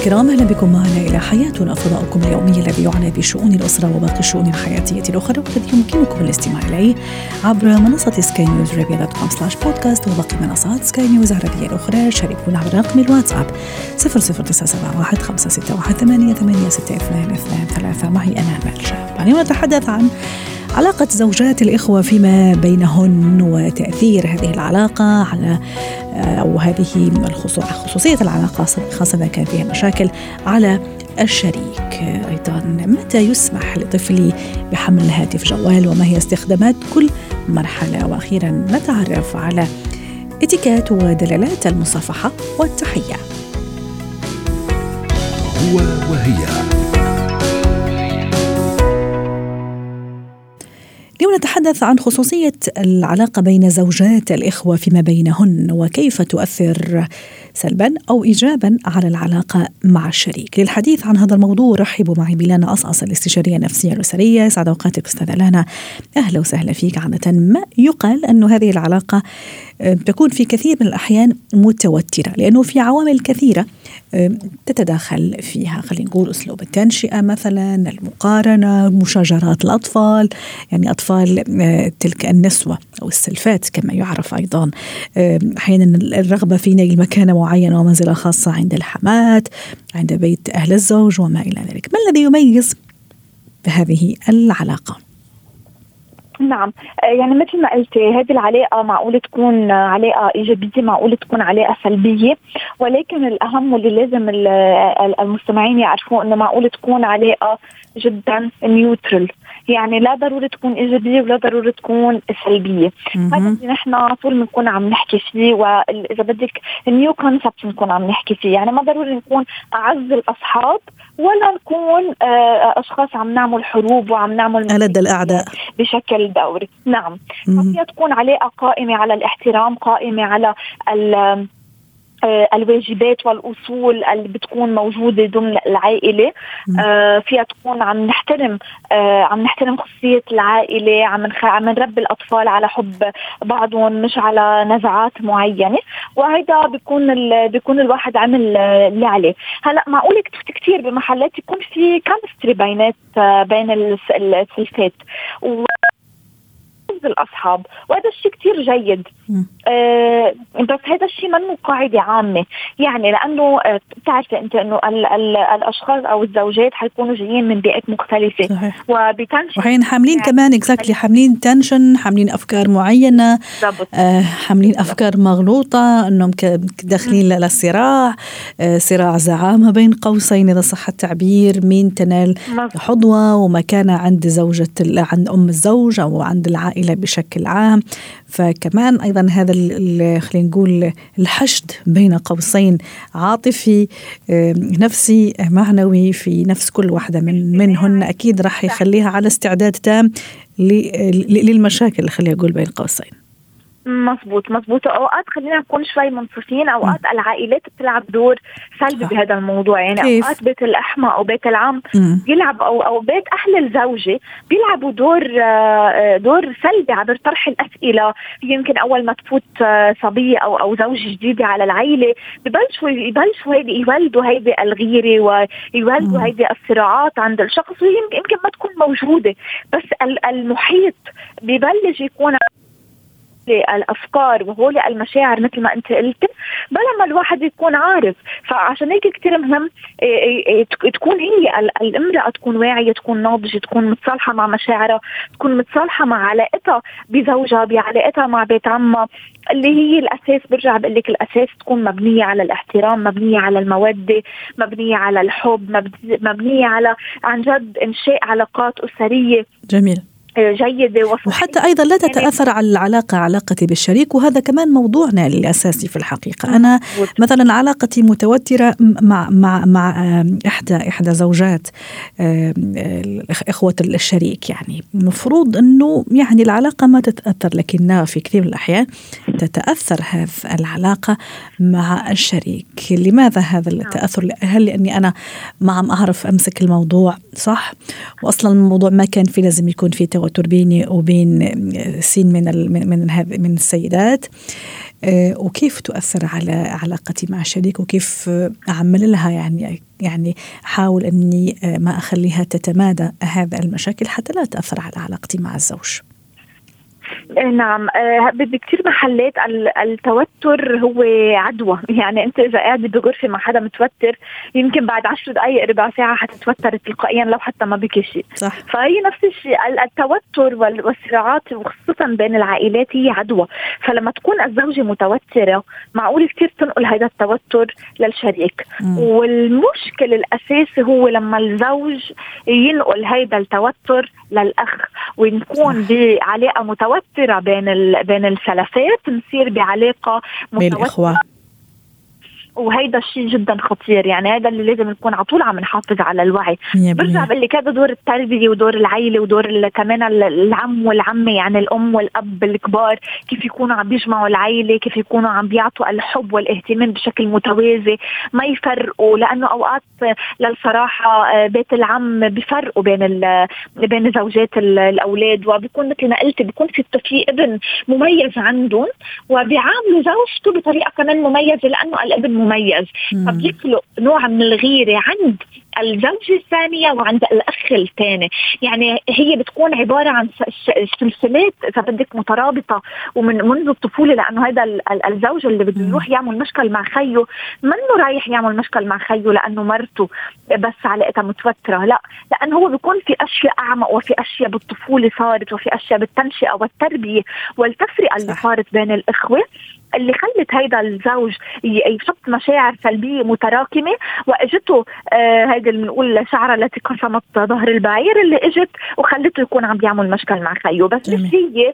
الكرام أهلا بكم معنا إلى حياتنا. فضاؤكم اليومي الذي يعنى بشؤون الأسرة وباقي الشؤون الحياتية الأخرى والذي يمكنكم الاستماع إليه عبر منصة سكاي نيوز عربيه dot com slash podcast وباقي منصات سكاي نيوز العربية الأخرى. شاركونا عبر رقم الواتساب 00971 561 886223 معي أنا شاب اليوم نتحدث عن علاقة زوجات الإخوة فيما بينهن وتأثير هذه العلاقة على أو هذه خصوصية العلاقة خاصة كان فيها مشاكل على الشريك. أيضا متى يسمح لطفلي بحمل هاتف جوال؟ وما هي استخدامات كل مرحلة؟ وأخيرا نتعرف على اتيكات ودلالات المصافحة والتحية. هو وهي. نتحدث عن خصوصية العلاقة بين زوجات الإخوة فيما بينهن وكيف تؤثر سلبا أو إيجابا على العلاقة مع الشريك. للحديث عن هذا الموضوع رحبوا معي بلانا أصأص الاستشارية النفسية الأسرية. سعد أوقاتك أستاذة لانا. أهلا وسهلا فيك عادة. ما يقال أن هذه العلاقة تكون في كثير من الأحيان متوترة؟ لأنه في عوامل كثيرة تتداخل فيها. خلينا نقول أسلوب التنشئة مثلا المقارنة مشاجرات الأطفال. يعني أطفال تلك النسوة أو السلفات كما يعرف أيضا. أحيانا الرغبة في نيل مكانة معينة ومنزلة خاصة عند الحمات عند بيت أهل الزوج وما إلى ذلك ما الذي يميز بهذه العلاقة؟ نعم يعني مثل ما قلتي هذه العلاقة معقول تكون علاقة إيجابية معقول تكون علاقة سلبية ولكن الأهم واللي لازم المستمعين يعرفوه إنه معقول تكون علاقة جدا neutral يعني لا ضروري تكون إيجابية ولا ضروري تكون سلبية. هذا اللي نحن طول بنكون عم نحكي فيه واذا بدك new concept بنكون عم نحكي فيه. يعني ما ضروري نكون أعز الأصحاب ولا نكون أشخاص عم نعمل حروب وعم نعمل ألد الأعداء. بشكل دوري. نعم. فيها تكون علاقه قائمة على الاحترام قائمة على آه الواجبات والأصول اللي بتكون موجودة ضمن العائلة. آه فيها تكون عم نحترم آه عم نحترم خصوصية العائلة عم نخ... عم نربي الأطفال على حب بعضهم مش على نزعات معينة. وهيدا بيكون ال... بيكون الواحد عمل اللي عليه. هلأ معقول كثير بمحلات يكون في كيمستري بينات بين السلفات و الأصحاب وهذا الشيء كثير جيد. آه بس هذا الشيء منه قاعدة عامة. يعني لأنه آه بتعرفي أنت إنه ال ال الأشخاص أو الزوجات حيكونوا جايين من بيئات مختلفة. صحيح. وب tension وحين حاملين يعني كمان exactly حاملين tension حاملين أفكار معينة آه حاملين أفكار مغلوطة إنهم داخلين للصراع آه صراع زعامة بين قوسين إذا صح التعبير مين تنال حظوة ومكانه عند زوجة عند أم الزوج أو عند العائلة بشكل عام. فكمان أيضا هذا خلينا نقول الحشد بين قوسين عاطفي نفسي معنوي في نفس كل واحدة من منهن. أكيد راح يخليها على استعداد تام للمشاكل خلينا أقول بين قوسين. مزبوط مزبوط أوقات خلينا نكون شوي منصفين أوقات م. العائلات بتلعب دور سلبي بهذا الموضوع يعني كيف؟ أوقات بيت الأحمى أو بيت العم م. بيلعب أو أو بيت أهل الزوجة بيلعبوا دور دور سلبي عبر طرح الأسئلة يمكن أول ما تفوت صبية أو أو زوجه جديدة على العائله ببلشوا يبلشوا هيدي يولدوا هيدي الغيرة ويولدوا هيدي الصراعات عند الشخص ويمكن ما تكون موجودة بس المحيط ببلش يكون الافكار وهول المشاعر مثل ما أنت قلت بلا ما الواحد يكون عارف. فعشان هيك كثير مهم تكون هي الامرأة تكون واعية تكون ناضجة تكون متصالحة مع مشاعرها تكون متصالحة مع علاقتها بزوجها بعلاقتها مع بيت عمها اللي هي الأساس. برجع بقول لك الأساس تكون مبنية على الاحترام مبنية على المودة مبنية على الحب مبنية على عن جد إنشاء علاقات أسرية. جميل. جيدة وصحية وحتى أيضا لا تتأثر على العلاقة علاقتي بالشريك وهذا كمان موضوعنا الأساسي في الحقيقة. أنا مثلا علاقتي متوترة مع مع مع إحدى إحدى زوجات إخوة الشريك يعني. المفروض أنه يعني العلاقة ما تتأثر لكنها في كثير من الأحيان تتأثر هذه العلاقة مع الشريك. لماذا هذا. التأثر؟ هل لأني أنا ما عم أعرف أمسك الموضوع صح؟ وأصلا الموضوع ما كان في لازم يكون في توتر بيني وبين سين من من من, من السيدات. آه، وكيف تؤثر على علاقتي مع الشريك وكيف أعمل لها؟ يعني يعني أحاول أني آه، ما أخليها تتمادى هذا المشاكل حتى لا تأثر على علاقتي مع الزوج. إيه، نعم. آه، بكثير محلات التوتر هو عدوى. يعني أنت إذا قاعد بغرفة مع حدا متوتر يمكن بعد عشر دقائق ربع ساعة حتتوتر تلقائيا لو حتى ما بكي شيء. صح. فهي نفس الشيء. التوتر والصراعات وخصوصا بين العائلات هي عدوى. فلما تكون الزوجة متوترة معقول كثير تنقل هذا التوتر للشريك. م. والمشكل الأساسي هو لما الزوج ينقل هذا التوتر للأخ ونكون بعلاقة متوترة بين بين السلفات نصير بعلاقة متوترة. وهيدا الشيء جدا خطير. يعني هذا اللي لازم نكون على طول عم نحافظ على الوعي. برجع بقول لك هذا دور التربية ودور العيلة ودور كمان العم والعمة يعني الأم والأب الكبار كيف يكونوا عم بيجمعوا العيلة كيف يكونوا عم بيعطوا الحب والاهتمام بشكل متوازي ما يفرقوا لأنه أوقات للصراحة آه، بيت العم بيفرقوا بين بين زوجات الأولاد وبيكون مثل ما قلت بيكون في في ابن مميز عندهم وبيعاملوا زوجته بطريقة كمان مميزة لأنه الابن مميز. فبيخلق نوع من الغيرة عند الزوجة الثانية وعند الأخ الثاني؟ يعني هي بتكون عبارة عن سلسلات إذا بدك مترابطة ومن منذ الطفولة لأنه هذا الزوج اللي بده يروح يعمل مشكل مع خيه منه رايح يعمل مشكل مع خيه لأنه مرته بس علاقتها متوترة. لا لأنه هو بيكون في أشياء أعمق وفي أشياء بالطفولة صارت وفي أشياء بالتنشئة والتربية والتفرقة اللي صارت بين الإخوة. اللي خلت هيدا الزوج يشط مشاعر سلبية متراكمة. وأجته آه هيدي اللي بنقول شعره التي قسمت ظهر البعير اللي إجت وخلته يكون عم بيعمل مشكل مع خيه. بس مش هي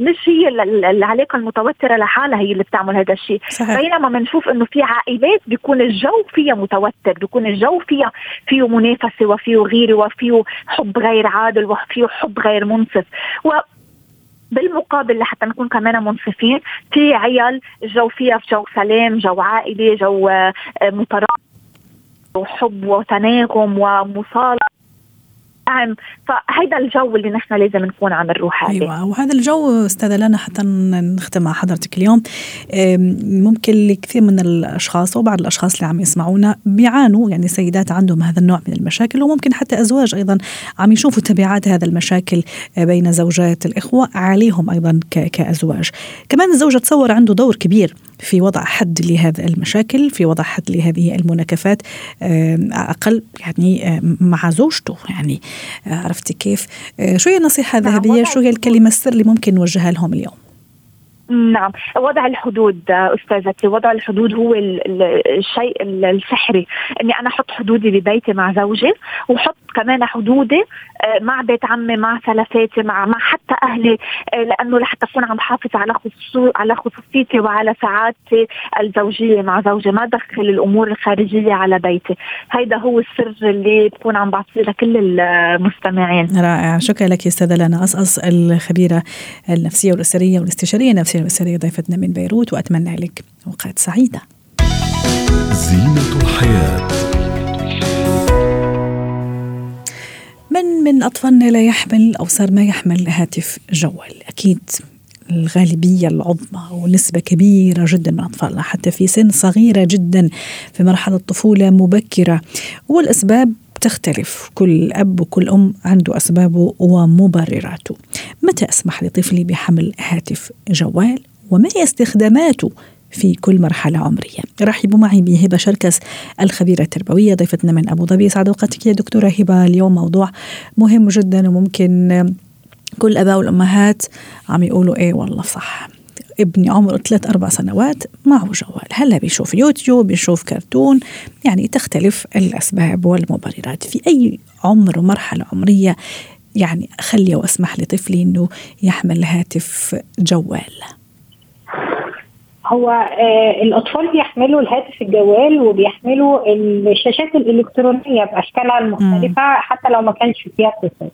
مش هي العلاقة المتوترة لحالها هي اللي بتعمل هذا الشيء. بينما بنشوف إنه في عائلات بيكون الجو فيها متوتر بيكون الجو فيها فيه منافسة وفيه غيرة وفيه حب غير عادل وفيه حب غير منصف. و بالمقابل لحتى نكون كمان منصفين في عيال جو فيها في جو سلام جو عائلي جو آه، مترابط وحب وتناغم ومصالحه دعم فهيدا الجو اللي نحن لازم نكون عم نروح عليه. أيوه وهذا الجو استاذه لنا حتى نختم مع حضرتك اليوم. ممكن لكثير من الأشخاص وبعض الأشخاص اللي عم يسمعونا بيعانوا يعني سيدات عندهم هذا النوع من المشاكل وممكن حتى أزواج أيضا عم يشوفوا تبعات هذا المشاكل بين زوجات الإخوة عليهم أيضا كأزواج. كمان الزوج تصور عنده دور كبير في وضع حد لهذه المشاكل في وضع حد لهذه المناكفات أقل يعني مع زوجته. يعني آه، عرفتي كيف؟ آه، شو هي النصيحة نعم، الذهبية شو هي الكلمة السر اللي ممكن نوجهها لهم اليوم. نعم. وضع الحدود استاذتي وضع الحدود هو الشيء السحري إني أنا أحط حدودي ببيتي مع زوجي وحط كمان حدودي آه، مع بيت عمي مع ثلاثاتي مع مع حتى أهلي آه، لأنه لحتى اكون عم بحافظ على خصوص على خصوصيتي وعلى سعادتي الزوجية مع زوجي. ما أدخل الأمور الخارجية على بيتي. هيدا هو السر اللي بكون عم بعطيه لكل المستمعين. رائع. شكرا لك أستاذة لنا. قصقص الخبيرة النفسية والأسرية والاستشارية النفسية والاسريه ضيفتنا من بيروت وأتمنى لك اوقات سعيدة. زينة الحياة. من من أطفالنا لا يحمل أو صار ما يحمل هاتف جوال؟ أكيد الغالبية العظمى ونسبة كبيرة جدا من أطفالنا حتى في سن صغيرة جدا في مرحلة طفولة مبكرة. والأسباب؟ تختلف كل أب وكل أم عنده أسبابه ومبرراته. متى أسمح لطفلي بحمل هاتف جوال؟ وما هي استخداماته في كل مرحلة عمرية رحبوا معي بهبة شركس الخبيرة التربوية ضيفتنا من أبو ظبي. سعد أوقاتك يا دكتورة هبة اليوم موضوع مهم جدا وممكن كل الآباء والأمهات عم يقولوا إيه والله صح. ابني عمره ثلاث أربع سنوات معه جوال. هلا بيشوف يوتيوب بيشوف كرتون يعني تختلف الأسباب والمبررات. في أي عمر ومرحلة عمرية يعني اخلي واسمح لطفلي إنه يحمل هاتف جوال. هو آه الأطفال بيحملوا الهاتف الجوال وبيحملوا الشاشات الإلكترونية بأشكالها المختلفة حتى لو ما كانش فيها اتصال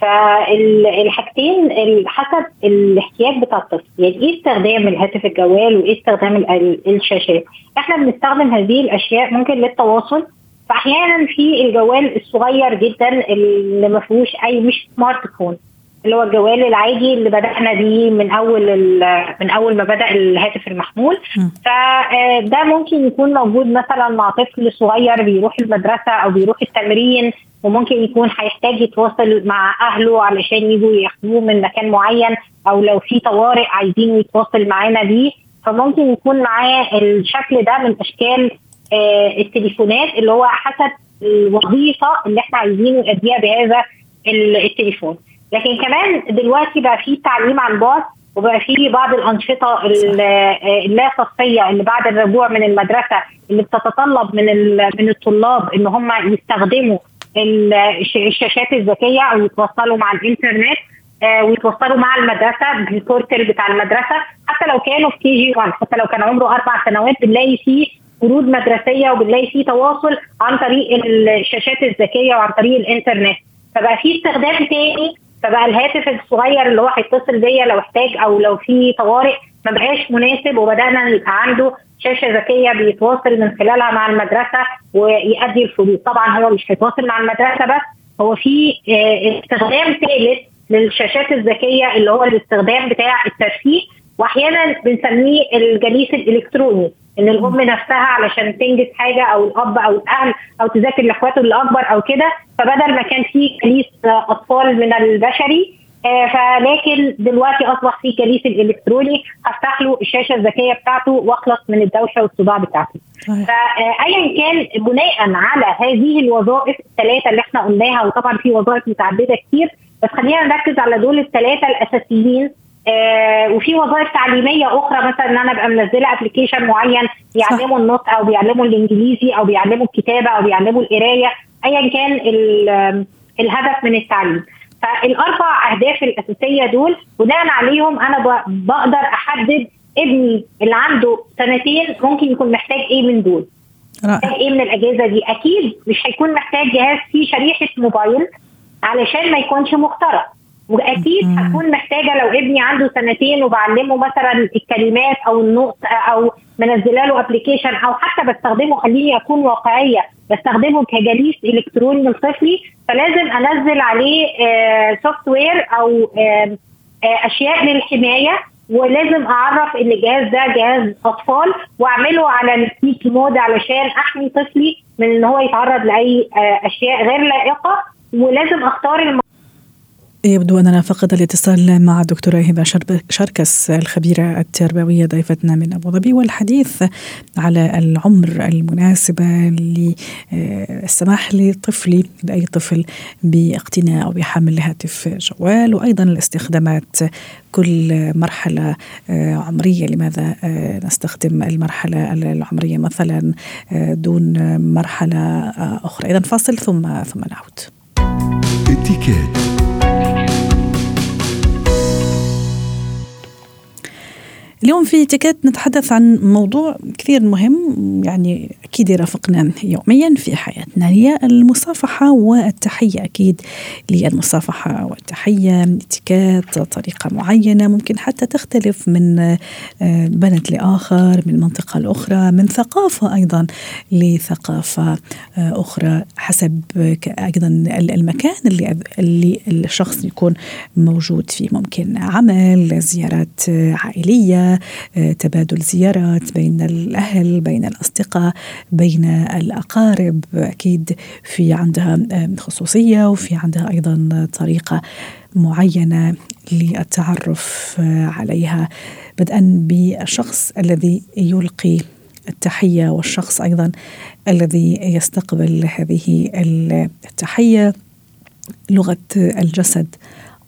فالحاجتين حسب الاحتياج بتاع الطفل. يعني إيه استخدام الهاتف الجوال وإيه استخدام الشاشات؟ إحنا بنستخدم هذه الأشياء ممكن للتواصل. فاحيانا في الجوال الصغير جدا اللي ما فيهوش أي مش سمارت فون اللي هو الجوال العادي اللي بدأنا بيه من أول من أول ما بدأ الهاتف المحمول. فده ممكن يكون موجود مثلا مع طفل صغير بيروح المدرسة أو بيروح التمرين. وممكن يكون هيحتاج يتواصل مع أهله علشان يجوا ياخدوه من مكان معين أو لو في طوارئ عايزين يتواصل معانا بيه. فممكن يكون معاه الشكل ده من أشكال آه التليفونات اللي هو حسب الوظيفة اللي إحنا عايزين يؤديها بهذا التليفون. لكن كمان دلوقتي بقى في تعليم عن بعد وبقى في بعض الأنشطة اللا صفيه اللي بعد الرجوع من المدرسة اللي بتتطلب من من الطلاب إن هم يستخدموا الشاشات الذكية أو يتوصلوا مع الإنترنت ويتوصلوا مع المدرسة بالبورتل بتاع المدرسة. حتى لو كانوا في كي جي 1 حتى لو كان عمره أربع سنوات بنلاقي فيه فروض مدرسية وبنلاقي فيه تواصل عن طريق الشاشات الذكية وعن طريق الإنترنت. فبقى في استخدام تاني فبقى الهاتف الصغير اللي هو هيتصل بيا لو احتاج أو لو في طوارئ ما بقاش مناسب وبدأنا يبقى عنده شاشة ذكية بيتواصل من خلالها مع المدرسة ويؤدي الفروض طبعا هو مش هيتواصل مع المدرسة بس هو في استخدام ثالث للشاشات الذكية اللي هو الاستخدام بتاع الترفيه واحيانا بنسميه الجليس الإلكتروني. إن الأم نفسها علشان تنجز حاجة أو الأب أو الأهل أو تذاكر لأخواته الأكبر أو كده فبدل ما كان في جليس أطفال من البشري آه فلكن دلوقتي أصبح في جليس الإلكتروني هفتح له الشاشة الذكية بتاعته وأخلص من الدوشة والصداع بتاعته. فايا كان بناء على هذه الوظائف الثلاثة اللي إحنا قلناها وطبعا في وظائف متعددة كتير بس خلينا نركز على دول الثلاثة الأساسيين آه وفي وظائف تعليمية أخرى مثلا إن أنا أبقى منزلة ابلكيشن معين بيعلموا النطق أو بيعلموا الإنجليزي أو بيعلموا الكتابة أو بيعلموا القراية ايا كان الهدف من التعليم. فالأربع أهداف الأساسية دول بناء عليهم أنا بقدر أحدد ابني اللي عنده سنتين ممكن يكون محتاج إيه من دول. محتاج إيه من الاجهزه دي؟ أكيد مش هيكون محتاج جهاز فيه شريحة موبايل علشان ما يكونش مخترق. واكيد هكون محتاجة لو ابني عنده سنتين وبعلمه مثلا الكلمات أو النطق أو منزلة له application أو حتى بستخدمه خليني أكون واقعية بستخدمه كجليس إلكتروني لطفلي فلازم أنزل عليه software أو آه آه أشياء للحماية ولازم أعرف إن الجهاز ده جهاز أطفال وأعمله على ال snake mode علشان أحمي طفلي من إن هو يتعرض لأي آه أشياء غير لائقة ولازم أختار الم... يبدو أننا فقد الاتصال مع الدكتورة هبة شركس الخبيرة التربوية ضيفتنا من أبو ظبي والحديث على العمر المناسبة للسماح لطفلي لأي طفل باقتناء أو بحمل هاتف جوال وأيضا الاستخدامات كل مرحلة عمرية. لماذا؟ نستخدم المرحلة العمرية مثلا دون مرحلة أخرى. إذا فاصل ثم ثم نعود. اليوم في اتيكيت نتحدث عن موضوع كثير مهم يعني أكيد يرافقنا يوميا في حياتنا هي المصافحة والتحية. أكيد للمصافحة والتحية اتيكيت طريقة معينة ممكن حتى تختلف من بلد لآخر من منطقة لأخرى من ثقافة أيضا لثقافة أخرى حسب أيضا المكان اللي اللي الشخص يكون موجود فيه. ممكن عمل زيارات عائلية تبادل زيارات بين الأهل بين الأصدقاء بين الأقارب. أكيد في عندها خصوصية وفي عندها أيضا طريقة معينة للتعرف عليها. بدءا بالشخص الذي يلقي التحية والشخص أيضا الذي يستقبل هذه التحية. لغة الجسد.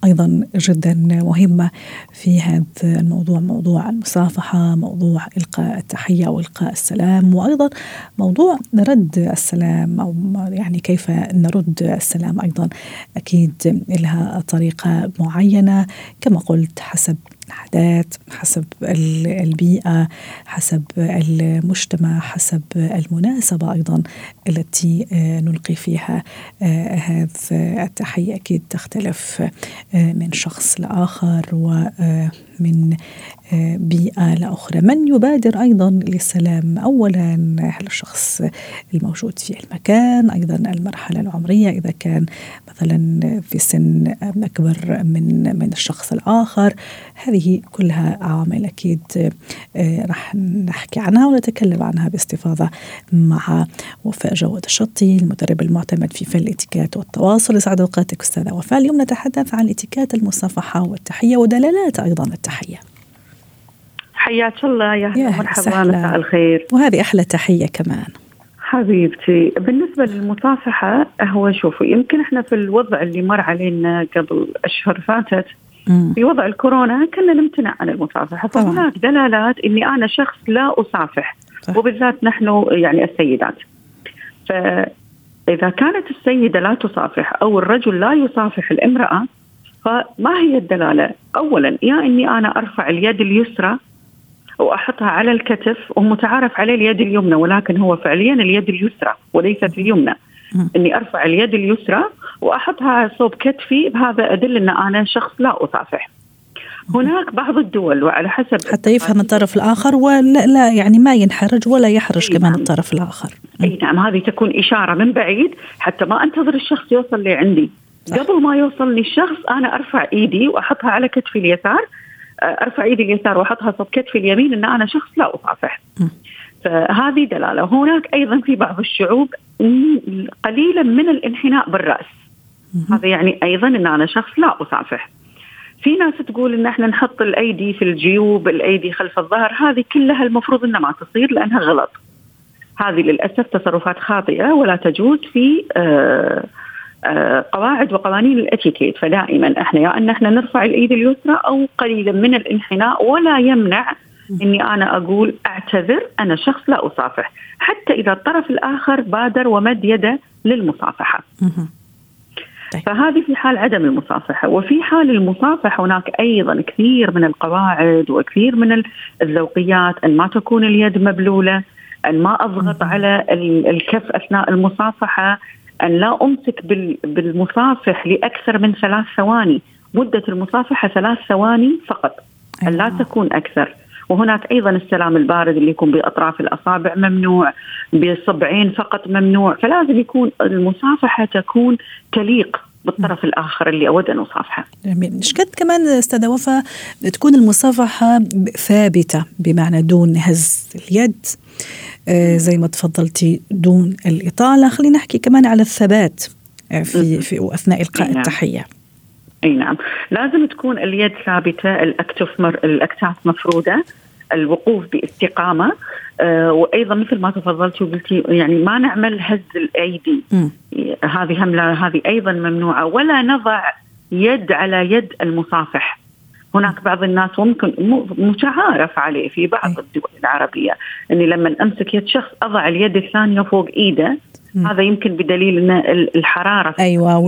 أيضا جدا مهمة في هذا الموضوع موضوع المصافحة موضوع إلقاء التحية وإلقاء السلام وأيضا موضوع رد السلام أو يعني كيف نرد السلام أيضا أكيد لها طريقة معينة. كما قلت حسب العادات حسب البيئة حسب المجتمع حسب المناسبة أيضا التي آه، نلقي فيها آه، هذه التحية. أكيد تختلف آه، من شخص لآخر ومن بيئة لأخرى من يبادر أيضا للسلام؟ أولا الشخص الموجود في المكان أيضا المرحلة العمرية إذا كان مثلا في سن أكبر من من الشخص الآخر. هذه كلها عوامل أكيد آه، راح نحكي عنها ونتكلم عنها باستفاضة مع وفاء جواد الشطي المدرب المعتمد في فن الإتيكيت والتواصل. يسعد أوقاتك أستاذة وفاء. اليوم نتحدث عن اتيكيت المصافحة والتحية ودلالات أيضا التحيه حياك الله يا مرحبا مساء الخير. وهذه أحلى تحية كمان. حبيبتي بالنسبة للمصافحة هو شوفوا يمكن إحنا في الوضع اللي مر علينا قبل أشهر فاتت. في وضع الكورونا كنا نمتنع عن المصافحة فهناك دلالات إني أنا شخص لا أصافح صح. وبالذات نحن يعني السيدات. فإذا كانت السيدة لا تصافح أو الرجل لا يصافح الامرأة فما هي الدلالة؟ أولا يا إني أنا أرفع اليد اليسرى وأحطها على الكتف ومتعارف عليه اليد اليمنى ولكن هو فعليا اليد اليسرى وليست اليمنى. إني أرفع اليد اليسرى وأحطها صوب كتفي بهذا أدل إن أنا شخص لا أصافح. هناك بعض الدول وعلى حسب حتى يفهم الطرف الآخر ولا لا يعني ما ينحرج ولا يحرج كمان نعم. الطرف الآخر. إي نعم هذه تكون إشارة من بعيد حتى ما أنتظر الشخص يوصل لعندي. صح. قبل ما يوصل لي الشخص أنا أرفع إيدي وأحطها على كتفي اليسار أرفع إيدي اليسار وأحطها صوب كتفي اليمين ان أنا شخص لا أصافح. فهذه دلالة، هناك أيضا في بعض الشعوب قليلا من الانحناء بالرأس. هذا يعني أيضا إن أنا شخص لا أصافح. في ناس تقول إن إحنا نحط الأيدي في الجيوب، الأيدي خلف الظهر، هذه كلها المفروض إنها ما تصير لأنها غلط. هذه للأسف تصرفات خاطئة ولا تجوز في آه آه، قواعد وقوانين الاتيكيت. فدائما إحنا يا أن إحنا نرفع الإيد اليسرى أو قليلا من الانحناء ولا يمنع إني أنا أقول أعتذر أنا شخص لا أصافح. حتى إذا الطرف الآخر بادر ومد يده للمصافحة. طيب. فهذه في حال عدم المصافحة. وفي حال المصافحة هناك أيضا كثير من القواعد وكثير من الذوقيات أن ما تكون اليد مبلولة أن ما أضغط على الكف أثناء المصافحة أن لا أمسك بالمصافح لأكثر من ثلاث ثواني. مدة المصافحة ثلاث ثواني فقط أن لا أيوة. تكون أكثر. وهناك أيضا السلام البارد اللي يكون بأطراف الأصابع ممنوع بصبعين فقط ممنوع. فلازم يكون المصافحة تكون تليق بالطرف الآخر اللي أود أن أصافحه. جميل، إيش قد كمان أستاذة وفاء تكون المصافحة ثابتة بمعنى دون هز اليد؟ زي ما تفضلتي دون الإطالة. خلينا نحكي كمان على الثبات آه، في, في أثناء إلقاء نعم. التحية. أي نعم. لازم تكون اليد ثابتة الاكتف مر... الأكتاف مفرودة الوقوف باستقامة. آه وأيضا مثل ما تفضلتي وقلتي يعني ما نعمل هز الأيدي. هذه هم هذه أيضا ممنوعة. ولا نضع يد على يد المصافح. هناك بعض الناس ممكن متعارف عليه في بعض الدول العربية. اني لما أمسك يد شخص أضع اليد الثانية فوق إيده هذا يمكن بدليل إن الحرارة أيوه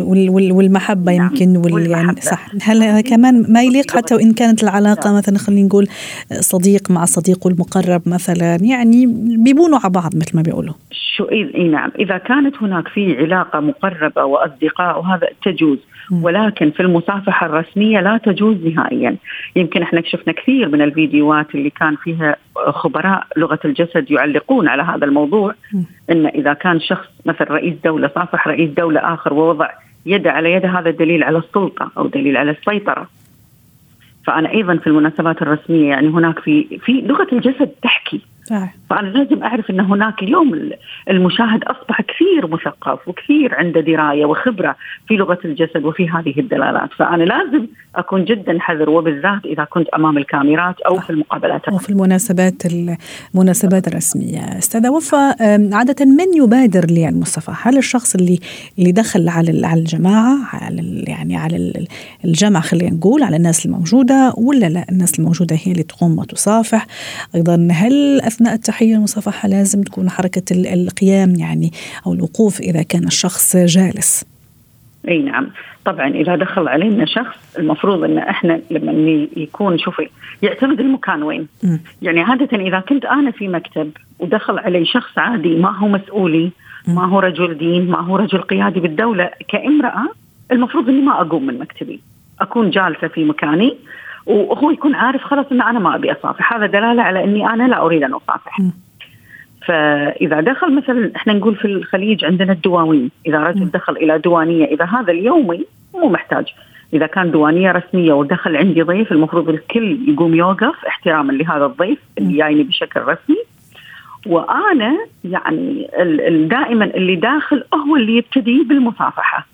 والمحبة نعم يمكن وال يعني صح. هل هذا كمان ما يليق حتى وإن كانت العلاقة نعم. مثلا خلينا نقول صديق مع صديقه المقرب مثلا يعني بيبونوا على بعض مثل ما بيقولوا. شو إي نعم. إذا كانت هناك في علاقة مقربة وأصدقاء وهذا تجوز. ولكن في المصافحة الرسمية لا تجوز نهائيا. يمكن إحنا شفنا كثير من الفيديوهات اللي كان فيها خبراء لغة الجسد يعلقون على هذا الموضوع ان إذا كان شخص مثل رئيس دولة صافح رئيس دولة آخر ووضع يده على يده هذا دليل على السلطة أو دليل على السيطرة. فأنا أيضا في المناسبات الرسمية يعني هناك في في لغة الجسد تحكي. فانا لازم أعرف إن هناك اليوم المشاهد أصبح كثير مثقف وكثير عنده دراية وخبرة في لغة الجسد وفي هذه الدلالات، فأنا لازم أكون جدا حذر وبالذات إذا كنت أمام الكاميرات أو في المقابلات وفي المناسبات المناسبات الرسمية، أستاذة وفاء عادة من يبادر للمصافحه؟ هل الشخص اللي اللي دخل على على الجماعة على يعني على الجمع خلينا نقول على الناس الموجودة ولا لا الناس الموجودة هي اللي تقوم وتصافح؟ أيضا هل أثناء التحيه المصافحة لازم تكون حركة القيام يعني أو الوقوف إذا كان الشخص جالس؟ أي نعم طبعا إذا دخل علينا شخص المفروض إن إحنا لما يكون شوفي يعتمد المكان وين م. يعني عادة إذا كنت أنا في مكتب ودخل علي شخص عادي ما هو مسؤولي م. ما هو رجل دين ما هو رجل قيادي بالدولة كامرأة المفروض إني ما أقوم من مكتبي أكون جالسة في مكاني وهو يكون عارف خلاص ان أنا ما أبي أصافح. هذا دلالة على إني أنا لا أريد أن أصافح. فإذا دخل مثلا إحنا نقول في الخليج عندنا الدواوين إذا رجل دخل إلى دوانيه إذا هذا اليومي مو محتاج. إذا كان دوانيه رسمية ودخل عندي ضيف المفروض الكل يقوم يوقف احتراما لهذا الضيف اللي جايني بشكل رسمي. وأنا يعني دائما اللي داخل هو اللي يبتدي بالمصافحة.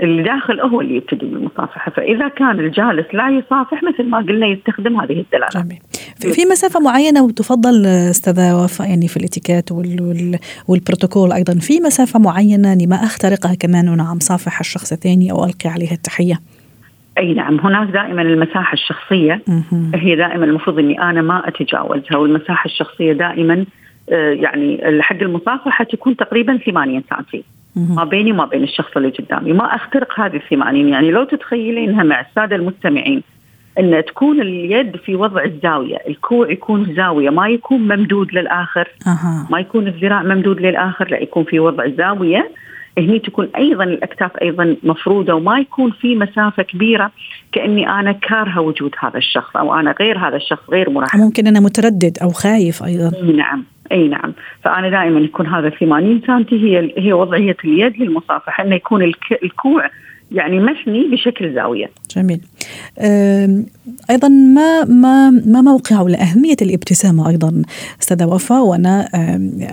اللي داخل هو اللي يبتدي بالمصافحة. فإذا كان الجالس لا يصافح مثل ما قلنا يستخدم هذه الدلالات. جميل. في مسافة معينة وتفضل أستاذة وفاء يعني في الاتيكيت والبروتوكول أيضا في مسافة معينة لما أخترقها كمان وأنا عم صافح الشخص الثاني أو ألقي عليه التحية؟ أي نعم. هناك دائما المساحة الشخصية. هي دائما المفروض إني أنا ما أتجاوزها والمساحة الشخصية دائما آه، يعني حق المصافحة تكون تقريبا 8 سنتي ما بيني وما بين الشخص اللي قدامي. ما أخترق هذه الثمانين يعني لو تتخيلينها مع السادة المستمعين إن تكون اليد في وضع الزاوية، الكوع يكون زاوية ما يكون ممدود للآخر أه. ما يكون الذراع ممدود للآخر لا يكون في وضع زاوية. هني تكون أيضا الأكتاف أيضا مفروده وما يكون في مسافة كبيرة كأني أنا كارهة وجود هذا الشخص أو أنا غير هذا الشخص غير مرحب. ممكن أنا متردد أو خايف أيضا. نعم إي نعم. فأنا دائما يكون هذا 80 سم هي هي وضعية اليد للمصافحة إنه يكون الكوع يعني مثني بشكل زاوية. جميل. أيضا ما ما ما موقع ولا اهميه الابتسامة أيضا أستاذة وفاء وأنا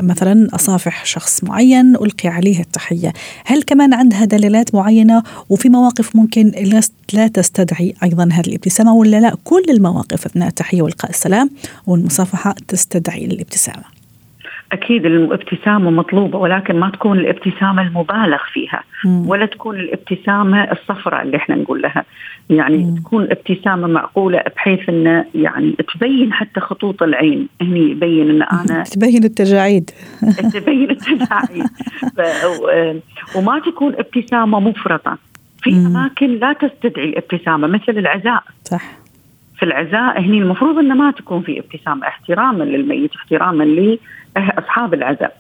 مثلا أصافح شخص معين ألقي عليه التحية، هل كمان عندها دلالات معينة وفي مواقف ممكن لا تستدعي أيضا هذه الابتسامة ولا لا كل المواقف أثناء التحية والقاء السلام والمصافحة تستدعي الابتسامه؟ أكيد الابتسامة مطلوبة ولكن ما تكون الابتسامة المبالغ فيها ولا تكون الابتسامة الصفراء اللي إحنا نقول لها. يعني مم. تكون ابتسامة معقولة بحيث إنه يعني تبين حتى خطوط العين. هني يبين إن أنا تبين التجاعيد. تبين التجاعيد. وما تكون ابتسامة مفرطة. في أماكن لا تستدعي الابتسامه مثل العزاء. صح. في العزاء هني المفروض إنه ما تكون في ابتسامة احتراما للميت احتراما لأصحاب العزاء.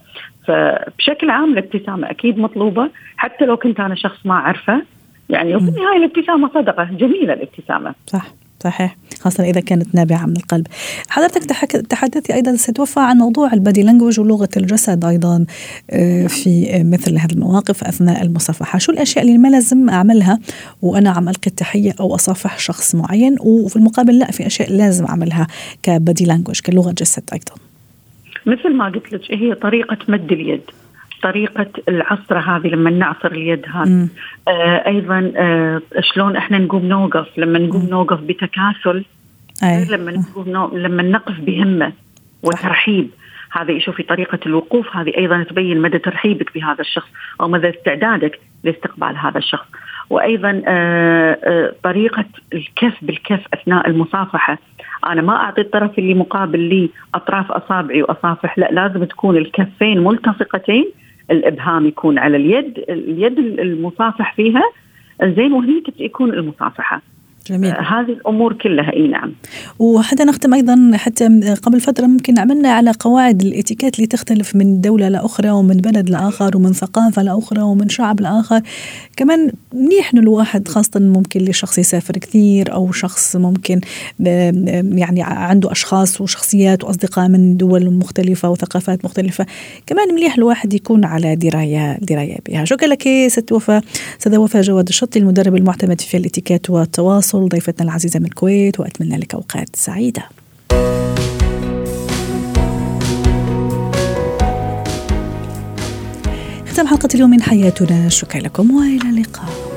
فبشكل عام الابتسامة أكيد مطلوبة حتى لو كنت أنا شخص ما أعرفه. يعني وفي النهاية الابتسامة صدقة جميلة الابتسامة. صح. صحيح خاصة إذا كانت نابعة من القلب. حضرتك تحدثتي أيضا ستوفى عن موضوع البادي لانجوج ولغة الجسد أيضا آه، في مثل هذه المواقف أثناء المصافحة. شو الأشياء اللي ما لازم أعملها وأنا عم ألقي التحية أو أصافح شخص معين؟ وفي المقابل لا في أشياء لازم أعملها كبادي لانجوج كلغة جسد أيضا. مثل ما قلت لك هي طريقة مد اليد. طريقة العصرة هذه لما نعصر اليد هذه. آه أيضا آه شلون إحنا نقوم نوقف؟ لما نقوم نوقف بتكاسل أي. لما نقوم نو... لما نقف بهمة وترحيب. هذه شوفي طريقة الوقوف هذه أيضا تبين مدى ترحيبك بهذا الشخص أو مدى استعدادك لاستقبال هذا الشخص. وأيضا آه آه طريقة الكف بالكف أثناء المصافحة. أنا ما أعطي الطرف اللي مقابل لي أطراف أصابعي وأصافح لا لازم تكون الكفين ملتصقتين الإبهام يكون على اليد اليد المصافح فيها زين وهني يكون المصافحة. جميل. آه هذه الأمور كلها إي نعم. وحتى نختم أيضا حتى قبل فترة ممكن عملنا على قواعد الاتيكيت اللي تختلف من دولة لأخرى ومن بلد لآخر ومن ثقافة لأخرى ومن شعب لآخر. كمان منيح انه الواحد خاصة ممكن لشخص يسافر كثير أو شخص ممكن يعني عنده أشخاص وشخصيات وأصدقاء من دول مختلفة وثقافات مختلفة. كمان مليح الواحد يكون على دراية دراية بها. شكرا لك ست وفاء. استاذه وفاء جواد الشطي المدرب المعتمد في الاتيكيت والتواصل. التواصل ضيفتنا العزيزة من الكويت وأتمنى لك أوقات سعيدة. ختام حلقة اليوم من حياتنا. شكرا لكم وإلى اللقاء.